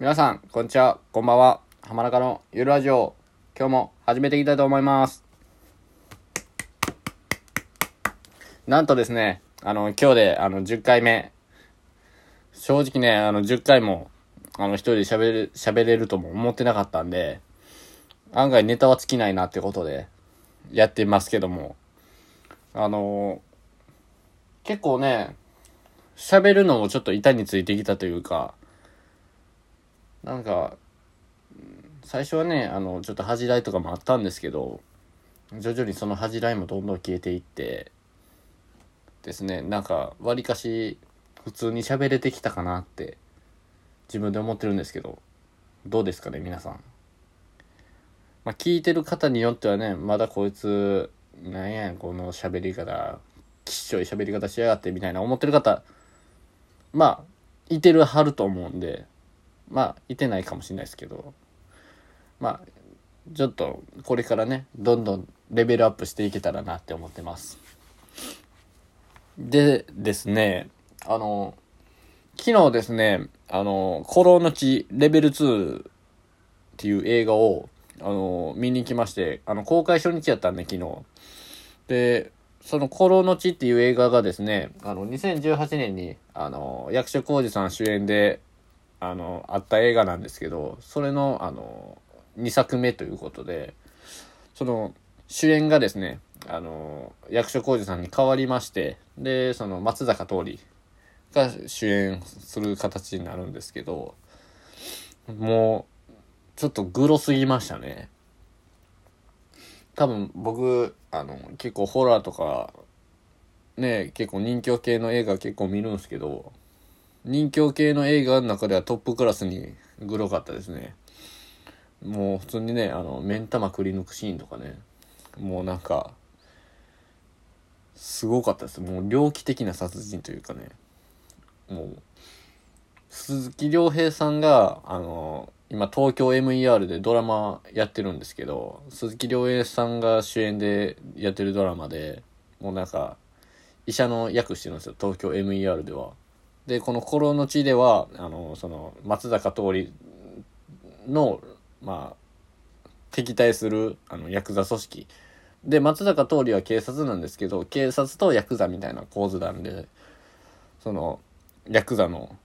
皆さん、こんにちは。こんばんは。浜中のゆるラジオ。今日も始めていきたいと思います。なんとですね、あの、今日で、あの、10回目。正直ね、あの、10回も、あの、一人で喋れる、喋れるとも思ってなかったんで、案外ネタは尽きないなってことで、やってますけども。あの、結構ね、喋るのもちょっと板についてきたというか、なんか、最初はね、あの、ちょっと恥じらいとかもあったんですけど、徐々にその恥じらいもどんどん消えていって、ですね、なんか、わりかし、普通に喋れてきたかなって、自分で思ってるんですけど、どうですかね、皆さん。まあ、聞いてる方によってはね、まだこいつ、なんやこの喋り方、きっしょい喋り方しやがって、みたいな思ってる方、まあ、いてるはると思うんで、まあ、いてないかもしれないですけど、まあ、ちょっと、これからね、どんどんレベルアップしていけたらなって思ってます。でですね、あの、昨日ですね、あの、古老の地レベル2っていう映画を、あの、見に行きまして、あの、公開初日やったんで、昨日。で、その古老の地っていう映画がですね、あの、2018年に、あの、役所広司さん主演で、あの、あった映画なんですけど、それの、あの、2作目ということで、その、主演がですね、あの、役所広司さんに変わりまして、で、その、松坂桃李が主演する形になるんですけど、もう、ちょっとグロすぎましたね。多分僕、あの、結構ホラーとか、ね、結構人気系の映画結構見るんですけど、人気系の映画の中ではトップクラスにグロかったですね。もう普通にね、あの、目ん玉くり抜くシーンとかね、もうなんか、すごかったです。もう猟奇的な殺人というかね、もう、鈴木亮平さんが、あの、今東京 MER でドラマやってるんですけど、鈴木亮平さんが主演でやってるドラマで、もうなんか、医者の役してるんですよ、東京 MER では。で、この心の地では、あの、その、松坂桃李の、まあ、敵対する、あの、ヤクザ組織。で、松坂桃李は警察なんですけど、警察とヤクザみたいな構図なんで、その、ヤクザの、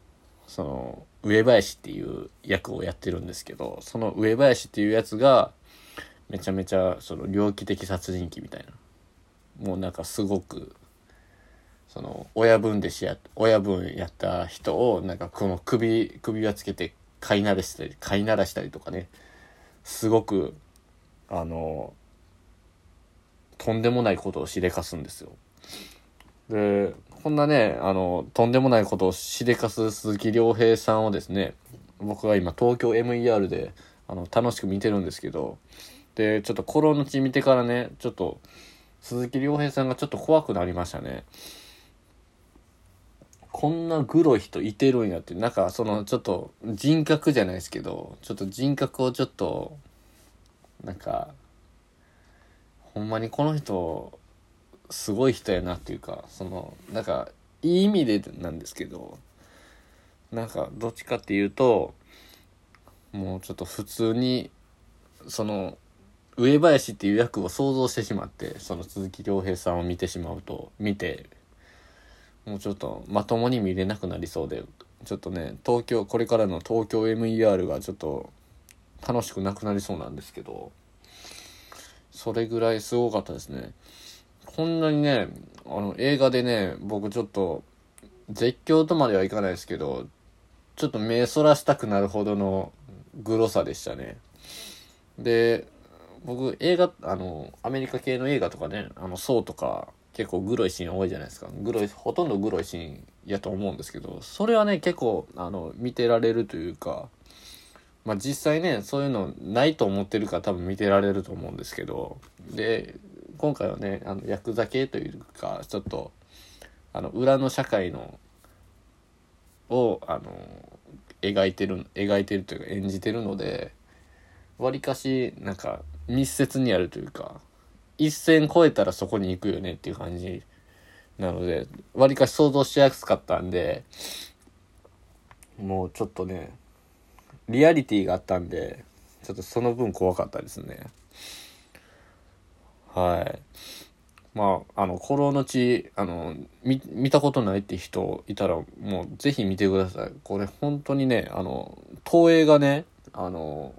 その、上林っていう役をやってるんですけど、その上林っていうやつが、めちゃめちゃ、その、猟奇的殺人鬼みたいな。もうなんかすごく、その親分弟子や親分やった人をなんかこの首首輪つけて飼いならしたり飼いならしたりとかね。すごくあのとんでもないことをしでかすんですよ。でこんなねあのとんでもないことをしでかす鈴木亮平さんをですね僕は今東京 MER であの楽しく見てるんですけどでちょっとコロの地見てからねちょっと鈴木亮平さんがちょっと怖くなりましたね。こんなグロい人いてるんやって、なんかそのちょっと人格じゃないですけど、ちょっと人格をちょっと、なんか、ほんまにこの人、すごい人やなっていうか、その、なんか、いい意味でなんですけど、なんかどっちかっていうと、もうちょっと普通に、その、上林っていう役を想像してしまって、その鈴木亮平さんを見てしまうと、見て、もうちょっとまともに見れなくなりそうで、ちょっとね、東京、これからの東京 MER がちょっと楽しくなくなりそうなんですけど、それぐらいすごかったですね。こんなにね、あの映画でね、僕ちょっと絶叫とまではいかないですけど、ちょっと目そらしたくなるほどのグロさでしたね。で、僕映画、あの、アメリカ系の映画とかね、あの、ソーとか、結構グロいシーン多いじゃないですか。グロい、ほとんどグロいシーンやと思うんですけど、それはね、結構、あの、見てられるというか、まあ実際ね、そういうのないと思ってるから多分見てられると思うんですけど、で、今回はね、あの、ヤクザ系というか、ちょっと、あの、裏の社会の、を、あの、描いてる、描いてるというか演じてるので、わりかし、なんか、密接にやるというか、一線超えたらそこに行くよねっていう感じなので、わりかし想像しやすかったんで、もうちょっとね、リアリティがあったんで、ちょっとその分怖かったですね。はい。まあ、あの、古老の地、あの、見、見たことないって人いたら、もうぜひ見てください。これ本当にね、あの、東映がね、あの、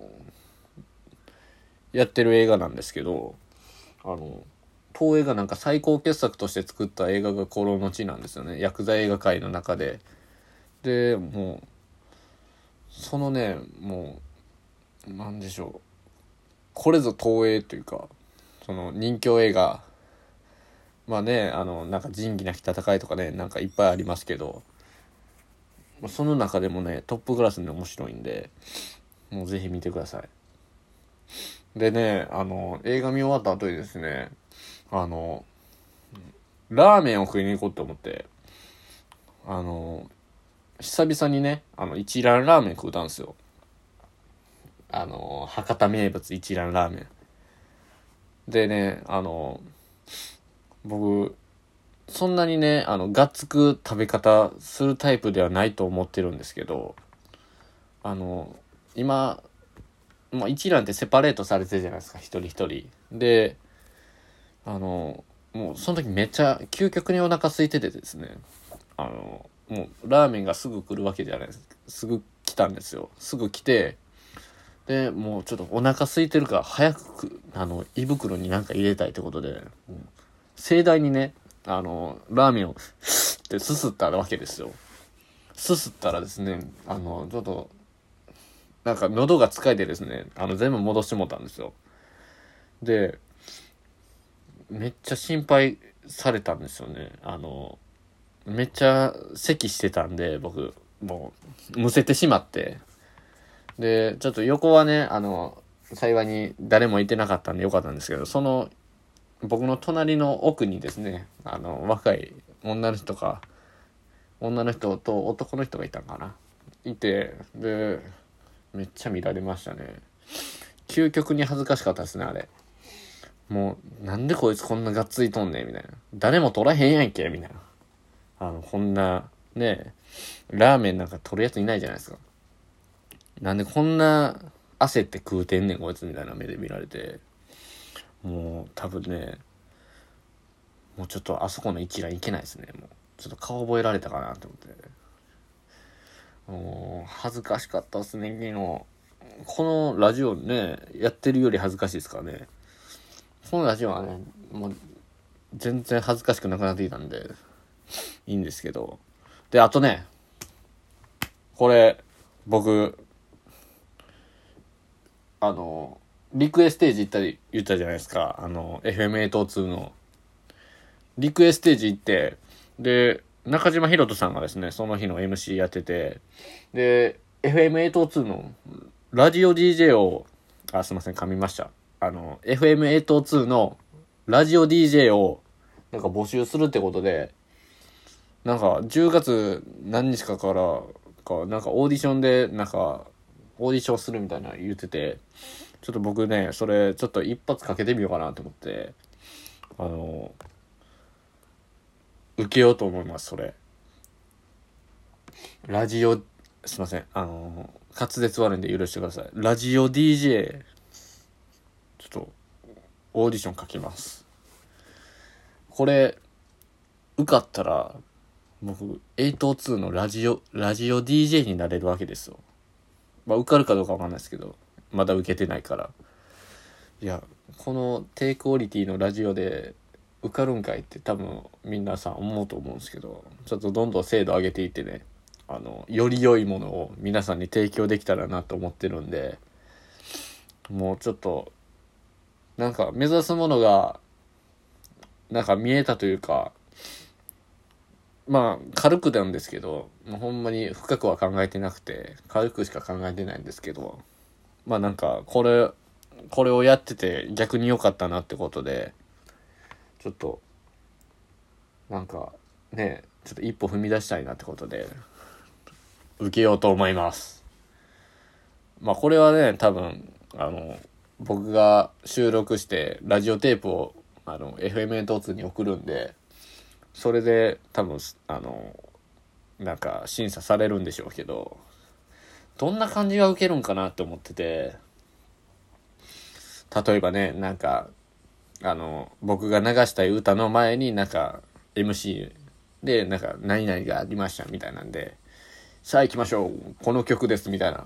やってる映画なんですけど、あの、東映がなんか最高傑作として作った映画が古老の地なんですよね。薬剤映画界の中で。で、もう、そのね、もう、なんでしょう。これぞ東映というか、その人気映画、まあね、あの、なんか仁義なき戦いとかね、なんかいっぱいありますけど、その中でもね、トップクラスに面白いんで、もうぜひ見てください。でね、あの、映画見終わった後にですね、あの、ラーメンを食いに行こうと思って、あの、久々にね、あの、一蘭ラーメン食うたんですよ。あの、博多名物一蘭ラーメン。でね、あの、僕、そんなにね、あの、がっつく食べ方するタイプではないと思ってるんですけど、あの、今、まあ、一覧ってセパレートされてるじゃないですか、一人一人。で、あの、もうその時めっちゃ究極にお腹空いててですね、あの、もうラーメンがすぐ来るわけじゃないです。すぐ来たんですよ。すぐ来て、で、もうちょっとお腹空いてるから早く、あの、胃袋になんか入れたいってことで、盛大にね、あの、ラーメンをってすすったわけですよ。すすったらですね、あの、ちょっと、なんか喉が疲れてですね、あの、全部戻してもたんですよ。で、めっちゃ心配されたんですよね。あの、めっちゃ咳してたんで、僕、もう、むせてしまって。で、ちょっと横はね、あの、幸いに誰もいてなかったんでよかったんですけど、その、僕の隣の奥にですね、あの、若い女の人か、女の人と男の人がいたんかな。いて、で、めっちゃ見られましたね。究極に恥ずかしかったですね、あれ。もう、なんでこいつこんながっついとんねん、みたいな。誰も取らへんやんけ、みたいな。あの、こんな、ねラーメンなんか取るやついないじゃないですか。なんでこんな焦って食うてんねん、こいつみたいな目で見られて。もう、多分ね、もうちょっとあそこの一覧いけないですね。もう、ちょっと顔覚えられたかなと思って。恥ずかしかったっすね、昨日。このラジオね、やってるより恥ずかしいですからね。このラジオはね、もう、全然恥ずかしくなくなってきたんで、いいんですけど。で、あとね、これ、僕、あの、リクエステージ行ったり言ったじゃないですか。あの、FM802 の。リクエステージ行って、で、中島ひろとさんがですね、その日の MC やってて、で、FM802 のラジオ DJ を、あ、すいません、噛みました。あの、FM802 のラジオ DJ を、なんか募集するってことで、なんか10月何日かからか、なんかオーディションで、なんか、オーディションするみたいな言ってて、ちょっと僕ね、それちょっと一発かけてみようかなと思って、あの、受けようと思います、それ。ラジオ、すいません、あの、滑舌悪いんで許してください。ラジオ DJ、ちょっと、オーディション書きます。これ、受かったら、僕、802のラジオ、ラジオ DJ になれるわけですよ。まあ、受かるかどうかわかんないですけど、まだ受けてないから。いや、この低クオリティのラジオで受かるんかいって多分皆さん思うと思うんですけど、ちょっとどんどん精度上げていってね、あの、より良いものを皆さんに提供できたらなと思ってるんで、もうちょっと、なんか目指すものが、なんか見えたというか、まあ、軽くなんですけど、もうほんまに深くは考えてなくて、軽くしか考えてないんですけど、まあなんか、これ、これをやってて逆に良かったなってことで、ちょっと、なんか、ね、ちょっと一歩踏み出したいなってことで、受けようと思います。まあこれはね、多分、あの、僕が収録してラジオテープをあの FM8 に送るんで、それで多分、あの、なんか審査されるんでしょうけど、どんな感じが受けるんかなって思ってて、例えばね、なんか、あの、僕が流したい歌の前になんか MC で、なんか何々がありましたみたいなんで、さあ行きましょうこの曲ですみたいな。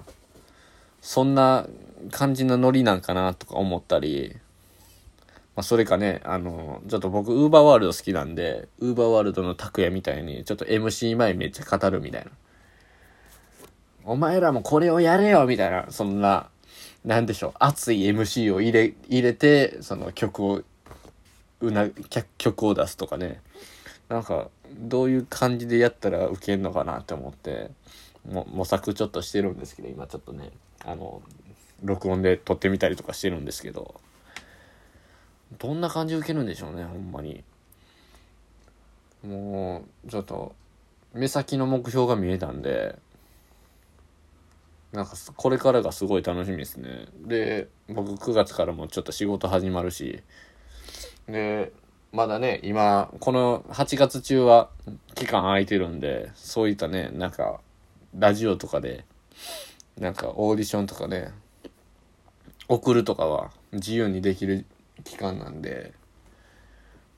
そんな感じのノリなんかなとか思ったり、まあ、それかね、あの、ちょっと僕、ウーバーワールド好きなんで、ウーバーワールドの拓也みたいに、ちょっと MC 前めっちゃ語るみたいな。お前らもこれをやれよみたいな、そんな、なんでしょう、熱い MC を入れ、入れて、その曲を、うな、曲を出すとかね。なんか、どういう感じでやったらウケんのかなって思って、も模索ちょっとしてるんですけど、今ちょっとね、あの、録音で撮ってみたりとかしてるんですけど、どんな感じ受けるんでしょうね、ほんまに。もう、ちょっと、目先の目標が見えたんで、なんか、これからがすごい楽しみですね。で、僕9月からもちょっと仕事始まるし、で、まだね、今、この8月中は期間空いてるんで、そういったね、なんか、ラジオとかで、なんかオーディションとかね、送るとかは自由にできる期間なんで、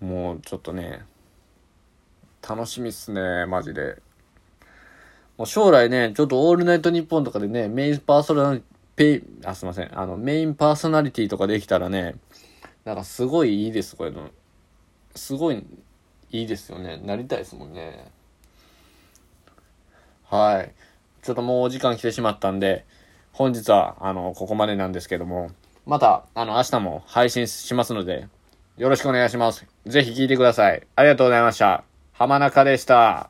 もうちょっとね、楽しみっすね、マジで。もう将来ね、ちょっとオールナイトニッポンとかでね、メインパーソナリティ、あ、すいません。あの、メインパーソナリティとかできたらね、なんかすごいいいです、これの。すごいいいですよね。なりたいですもんね。はい。ちょっともうお時間来てしまったんで、本日は、あの、ここまでなんですけども、また、あの、明日も配信しますので、よろしくお願いします。ぜひ聞いてください。ありがとうございました。浜中でした。